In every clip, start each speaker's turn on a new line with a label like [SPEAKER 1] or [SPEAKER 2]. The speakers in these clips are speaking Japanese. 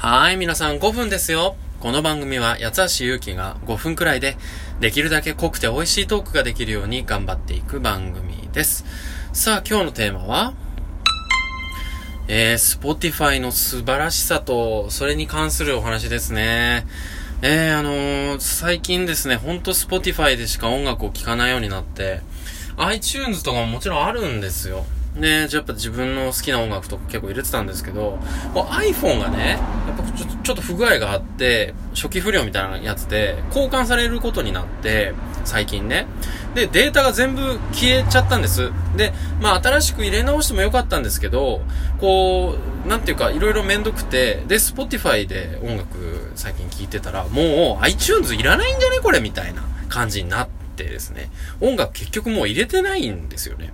[SPEAKER 1] はい、皆さん5分ですよ。この番組は八橋ゆうきが5分くらいでできるだけ濃くて美味しいトークができるように頑張っていく番組です。さあ、今日のテーマはえー、Spotify の素晴らしさと、それに関するお話ですね。えー、あのー、最近ですね、ほんと Spotify でしか音楽を聴かないようになって、iTunes とかももちろんあるんですよ。ねじゃあやっぱ自分の好きな音楽とか結構入れてたんですけど、iPhone がね、やっぱちょちょっと不具合があって、初期不良みたいなやつで交換されることになって、最近ね。で、データが全部消えちゃったんです。で、まあ新しく入れ直してもよかったんですけど、こう、なんていうか、いろいろめんどくて、で、Spotify で音楽最近聴いてたら、もう iTunes いらないんじゃね？これみたいな感じになってですね。音楽結局もう入れてないんですよね。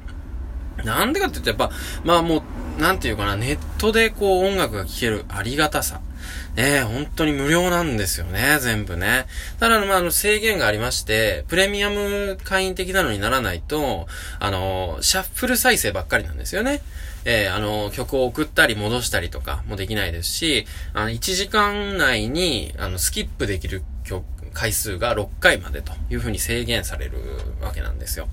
[SPEAKER 1] なんでかって言うとやっぱ、まあもう、なんていうかな、ネットでこう音楽が聴けるありがたさ。ねえ、本当に無料なんですよね、全部ね。ただ、まあ、あの、制限がありまして、プレミアム会員的なのにならないと、あの、シャッフル再生ばっかりなんですよね。えーあの、曲を送ったり戻したりとかもできないですし、あの、1時間内に、あの、スキップできる、回数が6回までという風に制限されるわけなんですよ。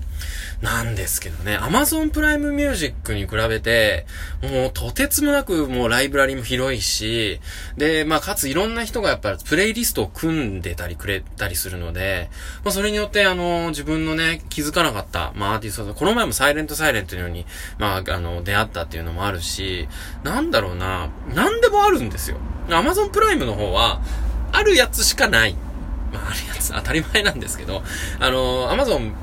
[SPEAKER 1] なんですけどね、Amazon プライムミュージックに比べて、もうとてつもなくもうライブラリも広いし、で、まあかついろんな人がやっぱりプレイリストを組んでたりくれたりするので、まあそれによってあの、自分のね、気づかなかった、まあアーティストこの前もサイレントサイレントのように、まああの、出会ったっていうのもあるし、なんだろうな、なんでもあるんですよ。Amazon プライムの方は、あるやつしかない。まあ、るやつ、当たり前なんですけど、あの、 Amazon、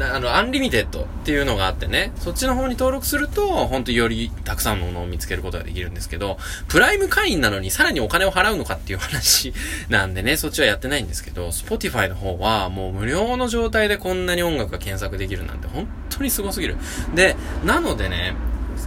[SPEAKER 1] あの、 Unlimited っていうのがあってね、そっちの方に登録すると、本当よりたくさんのものを見つけることができるんですけど、プライム会員なのにさらにお金を払うのかっていう話なんでね、そっちはやってないんですけど、Spotify の方はもう無料の状態でこんなに音楽が検索できるなんて本当にすごすぎる。で、なのでね、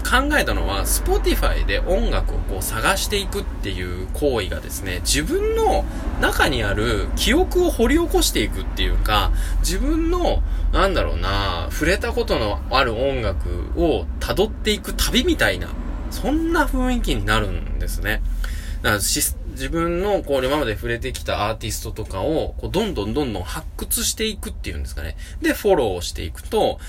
[SPEAKER 1] 考えたのは、Spotify で音楽をこう探していくっていう行為がですね、自分の中にある記憶を掘り起こしていくっていうか、自分の、なんだろうな、触れたことのある音楽を辿っていく旅みたいな、そんな雰囲気になるんですね。だから自分のこう今まで触れてきたアーティストとかをこうどんどんどんどん発掘していくっていうんですかね。で、フォローしていくと、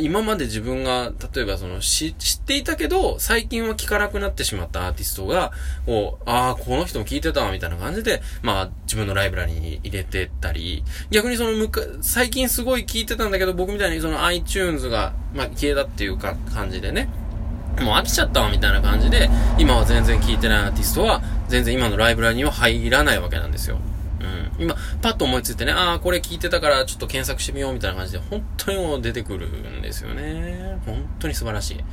[SPEAKER 1] 今まで自分が、例えばその知っていたけど、最近は聴かなくなってしまったアーティストが、こう、ああ、この人も聴いてたわ、みたいな感じで、まあ自分のライブラリに入れてったり、逆にそのむか、最近すごい聴いてたんだけど、僕みたいにその iTunes が、まあ消えたっていうか感じでね、もう飽きちゃったわみたいな感じで、今は全然聴いてないアーティストは、全然今のライブラリには入らないわけなんですよ。うん。今、パッと思いついてね、ああ、これ聞いてたからちょっと検索してみようみたいな感じで、本当にもう出てくるんですよね。本当に素晴らしい。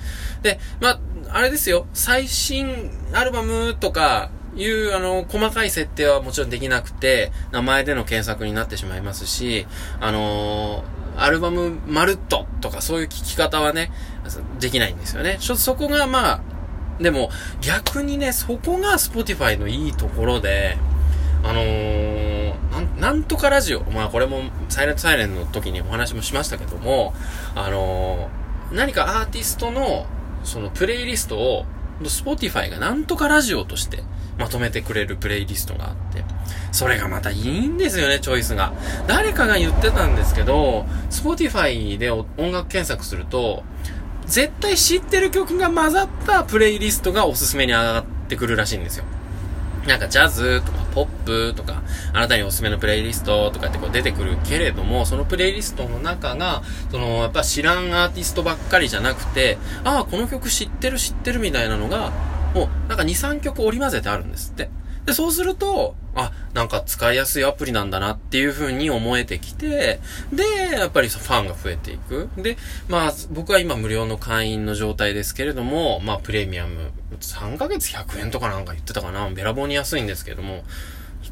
[SPEAKER 1] で、まあ、あれですよ、最新アルバムとか、いう、あの、細かい設定はもちろんできなくて、名前での検索になってしまいますし、あのーアルバムまるっととかそういう聞き方はね、できないんですよね。ちょっとそこがまあ、でも逆にね、そこが Spotify のいいところで、あのー、なん、なんとかラジオ。まあこれもサイレントサイレンの時にお話もしましたけども、あのー、何かアーティストのそのプレイリストを Spotify がなんとかラジオとしてまとめてくれるプレイリストがあって、それがまたいいんですよね、チョイスが。誰かが言ってたんですけど、Spotify で音楽検索すると、絶対知ってる曲が混ざったプレイリストがおすすめに上がってくるらしいんですよ。なんかジャズとかポップとか、あなたにおすすめのプレイリストとかってこう出てくるけれども、そのプレイリストの中が、そのやっぱ知らんアーティストばっかりじゃなくて、ああ、この曲知ってる知ってるみたいなのが、もうなんか2、3曲織り交ぜてあるんですって。で、そうすると、あ、なんか使いやすいアプリなんだなっていう風に思えてきて、で、やっぱりファンが増えていく。で、まあ、僕は今無料の会員の状態ですけれども、まあ、プレミアム、3ヶ月100円とかなんか言ってたかな。べらぼうに安いんですけども、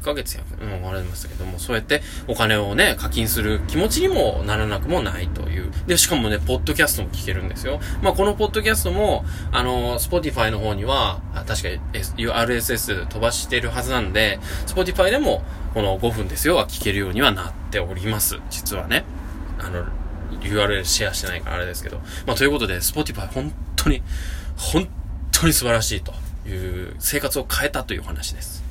[SPEAKER 1] ヶ月100円、うん、ありましたけども、そうやってお金をね、課金する気持ちにもならなくもないという。で、しかもね、ポッドキャストも聞けるんですよ。まあ、このポッドキャストも、あの、Spotify の方には、確か S RSS 飛ばしてるはずなんで、Spotify でも、この5分ですよは聞けるようにはなっております。実はね。あの、URL シェアしてないからあれですけど。まあ、ということで、Spotify 本当に、本当に素晴らしいという生活を変えたという話です。